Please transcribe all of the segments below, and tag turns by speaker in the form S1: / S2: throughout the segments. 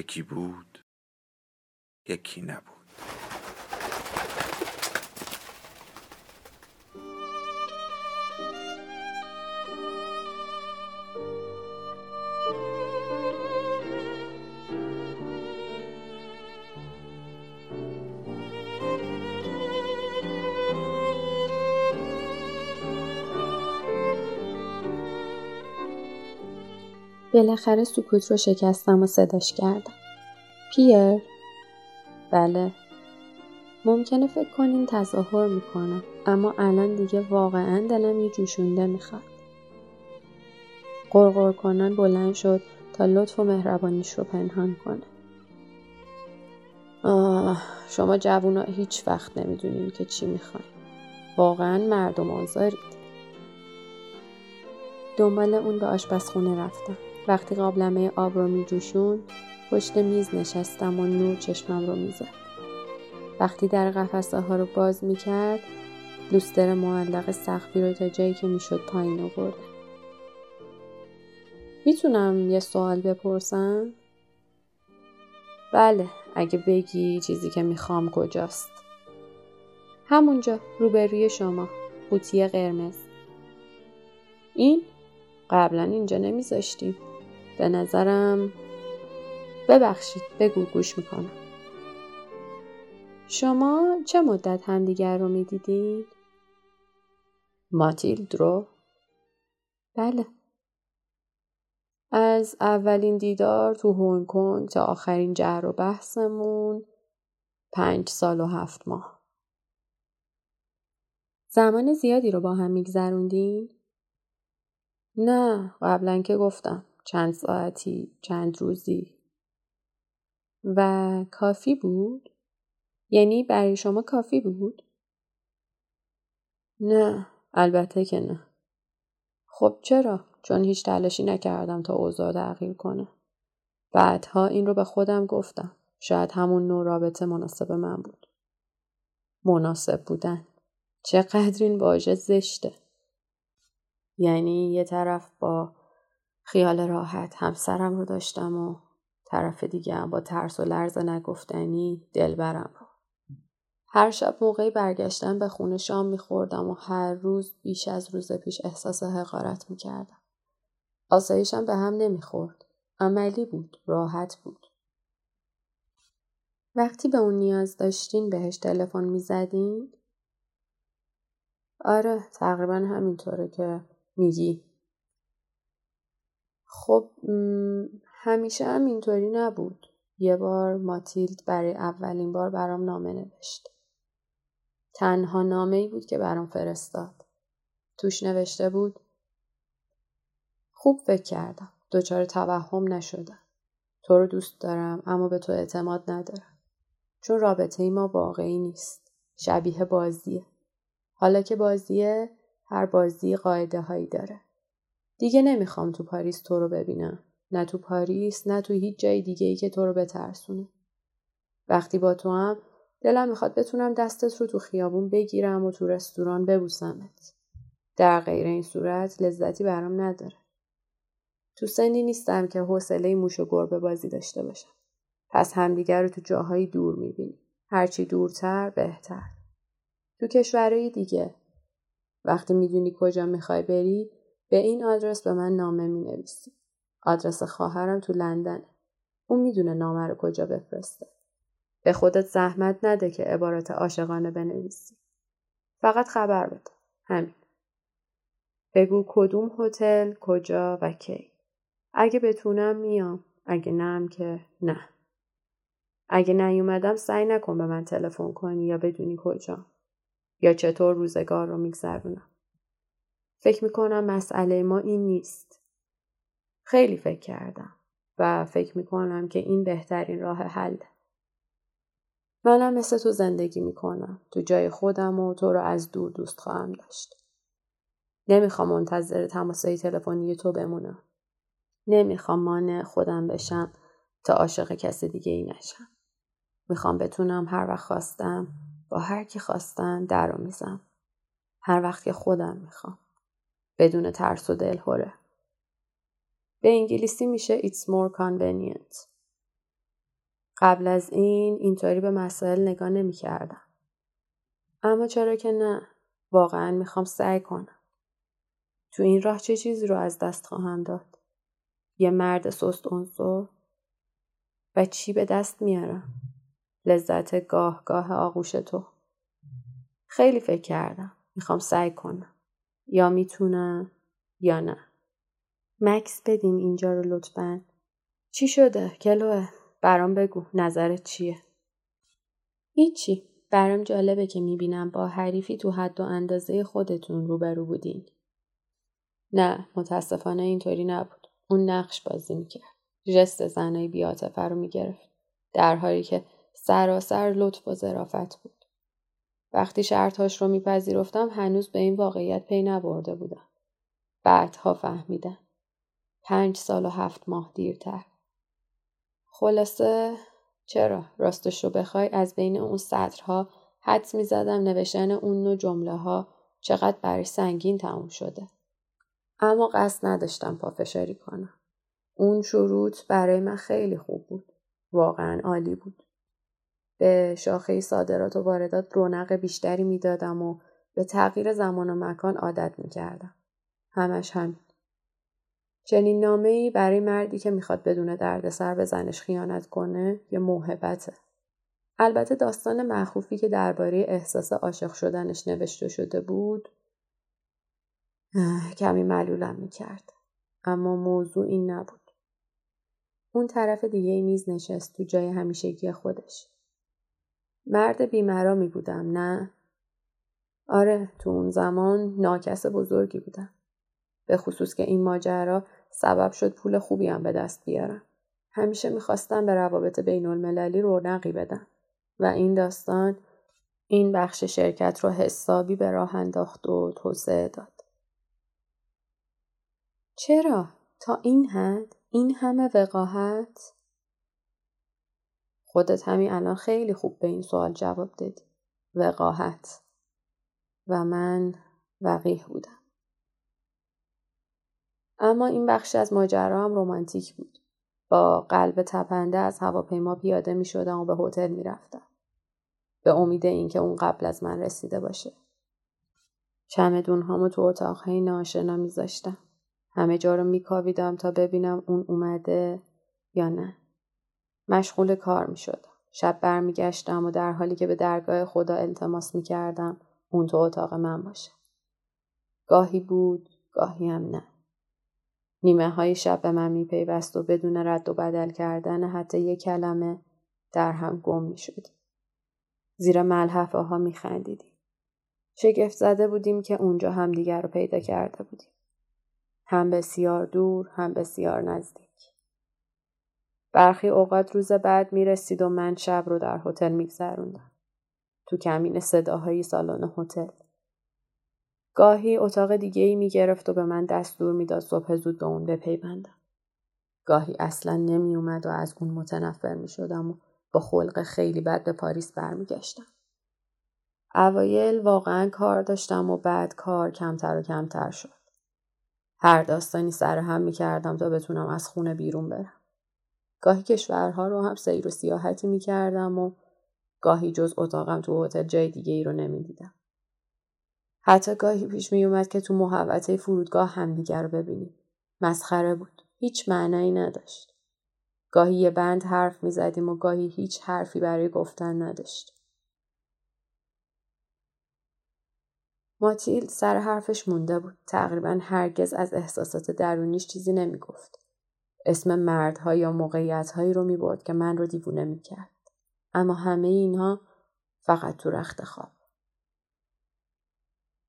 S1: یکی بود یکی نبود
S2: بالاخره سکوت رو شکستم و صداش کردم. پیر؟ بله. ممکنه فکر کنین تظاهر می‌کنم اما الان دیگه واقعا دلم یه جوشونده می‌خواد. قرقر کنن بلند شد تا لطف و مهربانیش رو پنهان کنه. آه شما جوونا هیچ وقت نمی‌دونین که چی می‌خواین. واقعا مردم آزارید. دنبال اون به آشپزخونه رفتم. وقتی قابلمه آب رو می جوشون پشت میز نشستم و نور چشمم رو می‌زد. وقتی در قفسه ها رو باز می کرد لوستر معلق سخفی رو تا جایی که می‌شد پایین آورد. می‌تونم یه سوال بپرسم؟ بله اگه بگی چیزی که می‌خوام کجاست همونجا روبروی شما قوطی قرمز این قبلا اینجا نمیذاشتیم به نظرم ببخشید بگو گوش می‌کنم شما چه مدت همدیگر رو می‌دیدید؟ ماتیلد رو؟ بله از اولین دیدار تو هنگ کنگ تا آخرین جهر و بحثمون پنج سال و هفت ماه زمان زیادی رو با هم میگذروندین؟ نه قبلا که گفتم چند ساعتی چند روزی و کافی بود؟ یعنی برای شما کافی بود؟ نه البته که نه خب چرا؟ چون هیچ تلاشی نکردم تا اوضاع تغییر کنه بعدها این رو به خودم گفتم شاید همون نوع رابطه مناسب من بود مناسب بودن چقدر این واژه زشته یعنی یه طرف با خیال راحت همسرم رو داشتم و طرف دیگه هم با ترس و لرز نگفتنی دلبرم رو. هر شب موقعی برگشتن به خونه شام میخوردم و هر روز بیش از روز پیش احساس حقارت می‌کردم. آسایشم به هم نمی‌خورد. عملی بود. راحت بود. وقتی به اون نیاز داشتین بهش تلفن می‌زدین؟ آره تقریبا همینطوره که میگی خب همیشه هم اینطوری نبود. یه بار ماتیلد برای اولین بار برام نامه نوشت. تنها نامه ای بود که برام فرستاد. توش نوشته بود خوب فکر کردم. دچار توهم نشدم. تو رو دوست دارم اما به تو اعتماد ندارم. چون رابطه ای ما واقعی نیست. شبیه بازیه. حالا که بازیه هر بازی قاعده هایی داره. دیگه نمی‌خوام تو پاریس تو رو ببینم. نه تو پاریس نه تو هیچ جای دیگه ای که تو رو بترسونه. وقتی با تو هم دلم می‌خواد بتونم دستت رو تو خیابون بگیرم و تو رستوران ببوسمت. در غیر این صورت لذتی برام نداره. تو سنی نیستم که حوصله موش و گربه بازی داشته باشم. پس همدیگر رو تو جاهایی دور می‌بینیم. هرچی دورتر بهتر. تو کشورهای دیگه. وقتی می‌دونی کجا می‌خوای بری به این آدرس به من نامه می نویسی. آدرس خواهرم تو لندنه. اون می‌دونه نامه رو کجا بفرسته. به خودت زحمت نده که عبارت عاشقانه بنویسی. فقط خبر بده. همین. بگو کدوم هتل، کجا و کی. اگه بتونم میام. اگه نم که نه. اگه نیومدم سعی نکن به من تلفن کنی یا بدونی کجا. یا چطور روزگار رو میگذرونم. فکر می‌کنم مسئله ما این نیست. خیلی فکر کردم و فکر می‌کنم که این بهترین راه حله. منم مثل تو زندگی می‌کنم. تو جای خودم و تو رو از دور دوست خواهم داشت. نمی‌خوام منتظر تماسای تلفنی تو بمونم. نمی‌خوام مانع خودم بشم تا عاشق کسی دیگه ای نشم. می‌خوام بتونم هر وقت خواستم با هر کی خواستم در میزم. هر وقت که خودم می‌خوام. بدون ترس و دلهوره. به انگلیسی میشه It's more convenient. قبل از این اینطوری به مسائل نگاه نمی کردم. اما چرا که نه؟ واقعا می‌خوام سعی کنم. تو این راه چه چیزی رو از دست خواهم داد؟ یه مرد سست عنصر؟ و چی به دست میارم؟ لذت گاه گاه آغوش تو. خیلی فکر کردم. می‌خوام سعی کنم. یا می‌تونم یا نه. مکس بدین اینجا رو لطفا. چی شده؟ کلوه. برام بگو. نظرت چیه؟ هیچی. برام جالبه که می‌بینم با حریفی تو حد و اندازه خودتون روبرو بودین. نه متاسفانه اینطوری نبود. اون نقش بازی می‌کرد. جست زنای بیاتفه رو می‌گرفت. در حالی که سراسر لطف و ظرافت بود. وقتی شرطهاش رو میپذیرفتم هنوز به این واقعیت پی نبرده بودم. بعدها فهمیدم. پنج سال و هفت ماه دیرتر. خلاصه چرا راستش رو بخوای از بین اون سطرها حدس می‌زدم نوشتن اون نوع جمله ها چقدر برای سنگین تموم شده. اما قصد نداشتم پافشاری کنم. اون شروط برای من خیلی خوب بود. واقعا عالی بود. به شاخه صادرات و واردات رونق بیشتری می‌دادم و به تغییر زمان و مکان عادت می‌کردم. همش همین. چنین نامه ای برای مردی که می‌خواد بدون دردسر به زنش خیانت کنه یه موهبته. البته داستان مخوفی که درباره احساس عاشق شدنش نوشته شده بود کمی معلولم می‌کرد. اما موضوع این نبود. اون طرف دیگه میز نشست تو جای همیشگی خودش. مرد بیمرامی بودم نه؟ آره تو اون زمان ناکس بزرگی بودم. به خصوص که این ماجرا سبب شد پول خوبی هم به دست بیارم. همیشه می‌خواستم به روابط بین المللی رونقی بدم و این داستان این بخش شرکت رو حسابی به راه انداخت و توسعه داد. چرا؟ تا این حد؟ این همه وقاحت؟ خودت همین الان خیلی خوب به این سوال جواب دادی. وقاحت. و من وقیح بودم. اما این بخش از ماجرا هم رومانتیک بود. با قلب تپنده از هواپیما پیاده می شدم و به هتل می رفتم. به امید اینکه اون قبل از من رسیده باشه. چمدون هامو تو اتاقهای ناشنا میذاشتم. همه جا رو میکاویدم تا ببینم اون اومده یا نه. مشغول کار می شدم. شب برمیگشتم و در حالی که به درگاه خدا التماس می کردم اون تو اتاق من باشه. گاهی بود، گاهی هم نه. نیمه های شب به من میپیوست و بدون رد و بدل کردن حتی یک کلمه در هم گم می شدیم. زیر ملحفه ها می خندیدیم. شگفت زده بودیم که اونجا هم دیگر رو پیدا کرده بودیم. هم بسیار دور هم بسیار نزدیک. برخی اوقات روز بعد می رسید و من شب رو در هتل میگذروندم. تو کمین صداهای سالن هتل. گاهی اتاق دیگه ای می گرفت و به من دستور می‌داد صبح زود به اون بپیوندم. گاهی اصلا نمی اومد و از اون متنفر می شدم و با خلق خیلی بد به پاریس برمیگشتم. اوایل واقعا کار داشتم و بعد کار کمتر و کمتر شد. هر داستانی سر هم می کردم تا بتونم از خونه بیرون برم. گاهی کشورها رو هم سیر و سیاحتی می کردم و گاهی جز اتاقم تو هتل جای دیگه ای رو نمی دیدم. حتی گاهی پیش می اومد که تو محوطه فرودگاه همدیگر رو ببینیم. مسخره بود. هیچ معنایی نداشت. گاهی یه بند حرف می زدیم و گاهی هیچ حرفی برای گفتن نداشت. ماتیل سر حرفش مونده بود. تقریبا هرگز از احساسات درونیش چیزی نمی گفت. اسم مردها یا موقعیتهایی رو می برد که من رو دیوونه می کرد. اما همه اینها فقط تو رخت خواب.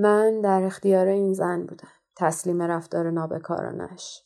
S2: من در اختیار این زن بودم. تسلیم رفتار نابکارانش.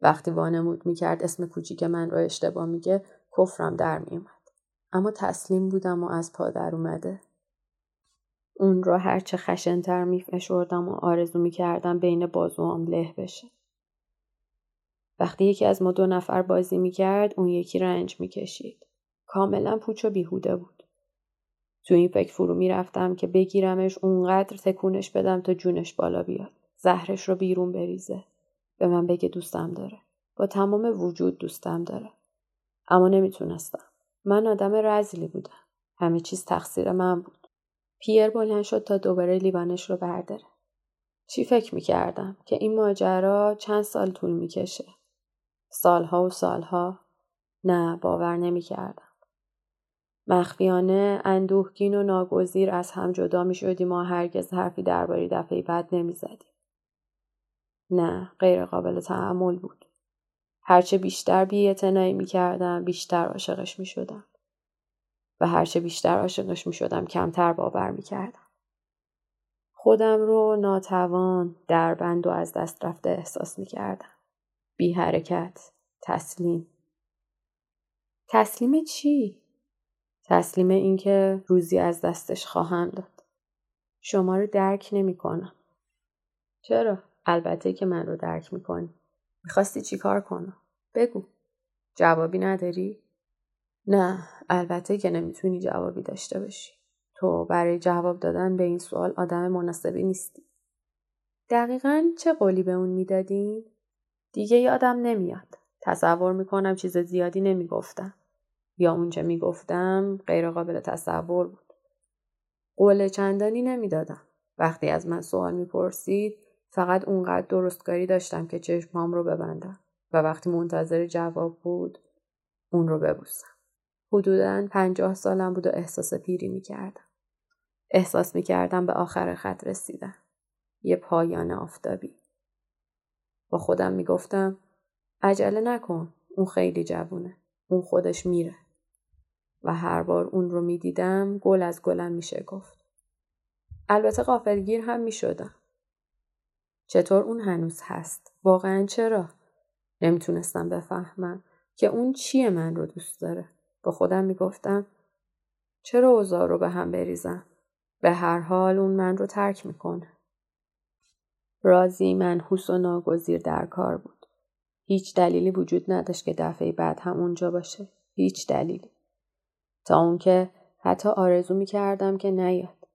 S2: وقتی وانمود می‌کرد اسم کوچیک من رو اشتباه میگه کفرم در میومد. اما تسلیم بودم و از پا در اومده. اون رو هرچه خشنتر میفشردم و آرزو می‌کردم بین بازوام له بشه. وقتی یکی از ما دو نفر بازی می‌کرد اون یکی رنج می‌کشید. کاملا پوچ و بیهوده بود. تو این فکر فرو می‌رفتم که بگیرمش اونقدر تکونش بدم تا جونش بالا بیاد. زهرش رو بیرون بریزه. به من بگه دوستم داره. با تمام وجود دوستم داره. اما نمی‌تونستم. من آدم رزلی بودم. همه چیز تقصیر من بود. پیر بلند شد تا دوباره لیوانش رو برداره. چی فکر می‌کردم که این ماجرا چند سال طول می‌کشه. سالها و سالها نه باور نمی‌کردم. مخفیانه اندوهگین و ناگزیر از هم جدا می شدیم و هرگز حرفی درباره دفعه بعد نمی زدیم. نه غیر قابل تحمل بود. هرچه بیشتر بی می کردم بیشتر عاشقش می شدم. و هرچه بیشتر عاشقش می شدم کمتر باور می کردم. خودم رو ناتوان دربند و از دست رفته احساس می کردم. بی حرکت. تسلیم. تسلیم چی؟ تسلیم اینکه روزی از دستش خواهم داد. شما رو درک نمی کنم. چرا؟ البته که من رو درک می‌کنی. می‌خواستی چی کار کنم؟ بگو. جوابی نداری؟ نه البته که نمی‌تونی جوابی داشته باشی. تو برای جواب دادن به این سوال آدم مناسبی نیستی. دقیقا چه قولی به اون می‌دادین؟ دیگه یادم نمیاد. تصور می‌کنم چیز زیادی نمی‌گفتم. یا اونچه می‌گفتم غیر قابل تصور بود. قول چندانی نمی‌دادم. وقتی از من سوال می‌پرسید فقط اونقدر درستکاری داشتم که چشمام رو ببندم و وقتی منتظر جواب بود اون رو ببوسم. حدودا پنجاه سالم بود و احساس پیری می‌کردم. احساس می‌کردم به آخر خط رسیدم. یه پایان آفتابی. با خودم می‌گفتم عجله نکن. اون خیلی جوونه. اون خودش میره. و هر بار اون رو می دیدم گل از گلم میشه گفت. البته قافلگیر هم می شدم. چطور اون هنوز هست؟ واقعا چرا؟ نمی‌تونستم بفهمم که اون چیه من رو دوست داره. با خودم می‌گفتم چرا اوضاع رو به هم بریزم؟ به هر حال اون من رو ترک می‌کنه. رازی منحوس و ناگزیر در کار بود. هیچ دلیلی وجود نداشت که دفعه بعد هم اونجا باشه. هیچ دلیلی. تا اون که حتی آرزو می کردم که نیاد.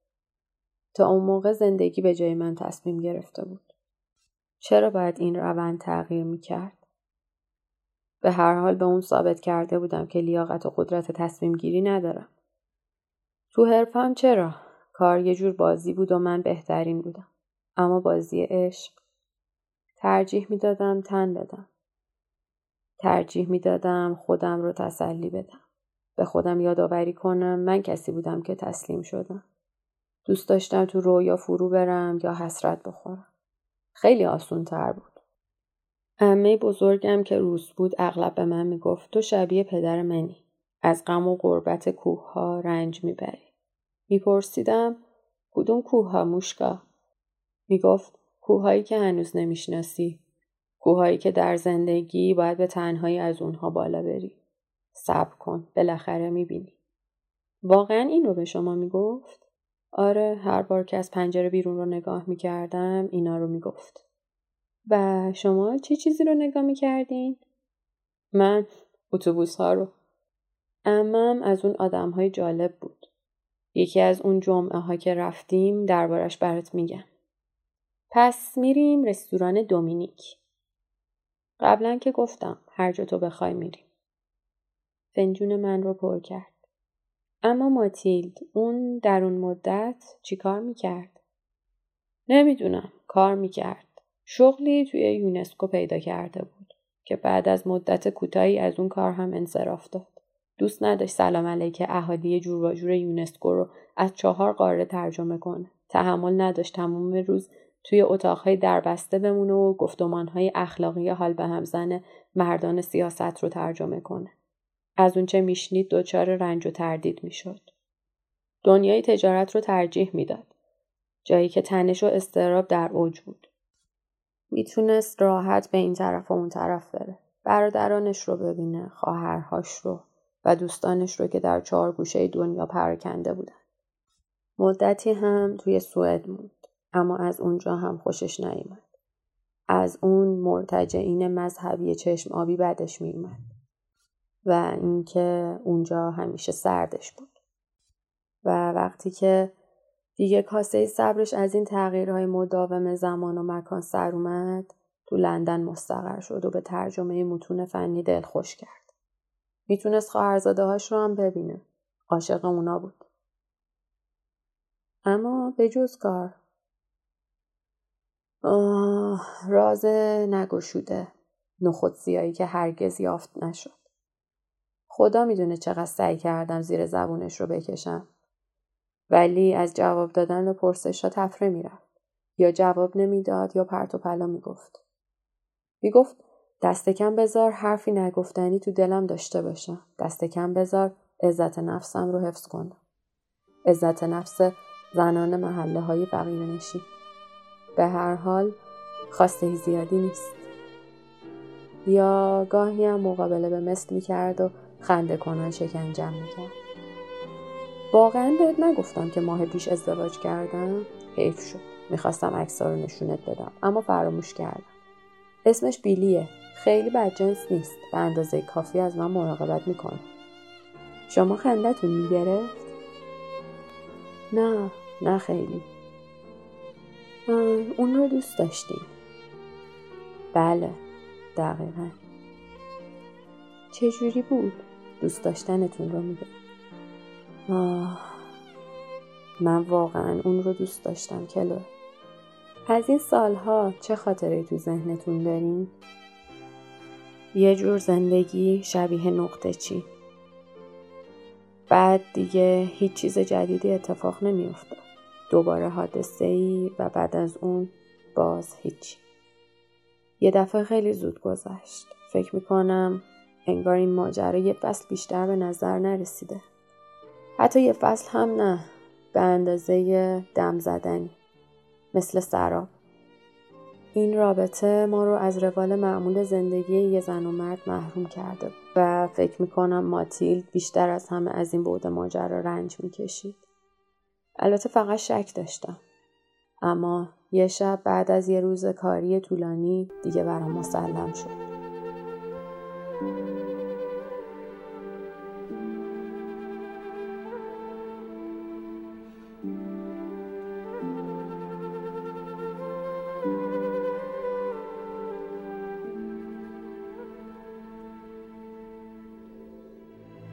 S2: تا اون موقع زندگی به جای من تصمیم گرفته بود. چرا باید این روند تغییر می کرد؟ به هر حال به اون ثابت کرده بودم که لیاقت و قدرت تصمیم گیری ندارم. تو حرفم چرا؟ کار یه جور بازی بود و من بهترین بودم. اما بازی عشق ترجیح می‌دادم تن بدم. ترجیح می‌دادم خودم رو تسلی بدم. به خودم یادآوری کنم من کسی بودم که تسلیم شدم. دوست داشتم تو رویا فرو برم یا حسرت بخورم. خیلی آسون تر بود. امه بزرگم که روس بود اغلب به من می‌گفت تو شبیه پدر منی. از غم و غربت کوه ها رنج می‌بری. میپرسیدم کدوم کوه ها موشکا؟ می‌گفت کوههایی که هنوز نمی‌شناسی. کوههایی که در زندگی باید به تنهایی از اونها بالا بری. صبر کن بالاخره می‌بینی. واقعا این رو به شما می‌گفت؟ آره هر بار که از پنجره بیرون رو نگاه می‌کردم اینا رو می‌گفت. و شما چه چیزی رو نگاه می‌کردین؟ من اتوبوس ها رو. امم از اون آدم های جالب بود. یکی از اون جمعه ها که رفتیم دربارش برات میگم. پس میریم رستوران دومینیک. قبلا که گفتم هر جا تو بخوای میریم. فنجون من رو پر کرد. اما ماتیلد اون در اون مدت چیکار می‌کرد؟ نمی‌دونم کار می‌کرد. شغلی توی یونسکو پیدا کرده بود که بعد از مدت کوتاهی از اون کار هم انصراف داد. دوست نداشت سلام علیک اهالی جور و یونسکو رو از چهار قاره ترجمه کنه. تحمل نداشت تمام روز توی اتاقهای دربسته بمونه و گفتمانهای اخلاقی حال به همزن مردان سیاست رو ترجمه کنه. از اونچه میشنید دچار رنج و تردید می‌شد. دنیای تجارت رو ترجیح می‌داد. جایی که تنش و استراب در اوج بود. می‌تونست راحت به این طرف و اون طرف بره. برادرانش رو ببینه، خواهرهاش رو و دوستانش رو که در چهار گوشه دنیا پراکنده بودن. مدتی هم توی سوئد موند اما از اونجا هم خوشش نیومد. از اون مرتجعین مذهبی چشم آبی بدش میومد و اینکه اونجا همیشه سردش بود و وقتی که دیگه کاسه صبرش از این تغییرهای مداوم زمان و مکان سر اومد تو لندن مستقر شد و به ترجمه متون فنی دل خوش کرد. می‌تونست خواهرزاده هاش رو هم ببینه. عاشق اونا بود. اما به جز کار راز نگشوده نخود زیایی که هرگز یافت نشد. خدا می‌دونه چقدر سعی کردم زیر زبونش رو بکشم. ولی از جواب دادن به پرسش ها تفره می‌رفت. یا جواب نمی‌داد یا پرت و پلا می‌گفت. می‌گفت دست کم بذار حرفی نگفتنی تو دلم داشته باشم. دست کم بذار عزت نفسم رو حفظ کنم. عزت نفس زنان محله های فقیر نشین. به هر حال خواسته زیادی نیست. یا گاهی هم مقابله به مثل می‌کرد و خنده کنان شکنجم می‌کرد. واقعا بهت نگفتم که ماه پیش ازدواج کردم؟ حیف شد. می‌خواستم عکسها رو نشونت بدم اما فراموش کردم. اسمش بیلیه. خیلی بدجنس نیست. به اندازه کافی از من مراقبت می‌کنه. شما خندتون می‌گرفت؟ نه نه خیلی. اون رو دوست داشتیم. بله دقیقا. چجوری بود؟ دوست داشتنتون رو میگه. آه. من واقعا اون رو دوست داشتم کلو. از این سالها چه خاطره تو ذهنتون دارین؟ یه جور زندگی شبیه نقطه چی؟ بعد دیگه هیچ چیز جدیدی اتفاق نمیافتاد دوباره حادثه ای و بعد از اون باز هیچی یه دفعه خیلی زود گذشت. فکر می‌کنم انگار این ماجرا یه فصل بیشتر به نظر نرسیده حتی یه فصل هم نه به اندازه دم زدنی مثل سراب این رابطه ما رو از روال معمول زندگی یه زن و مرد محروم کرده و فکر می‌کنم ماتیلد بیشتر از همه از این بود ماجرا رنج می‌کشید. البته فقط شک داشتم. اما یه شب بعد از یه روز کاری طولانی دیگه برام مسلم شد.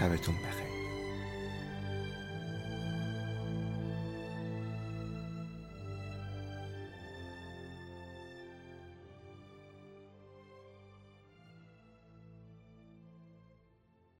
S1: شبتون بخیر.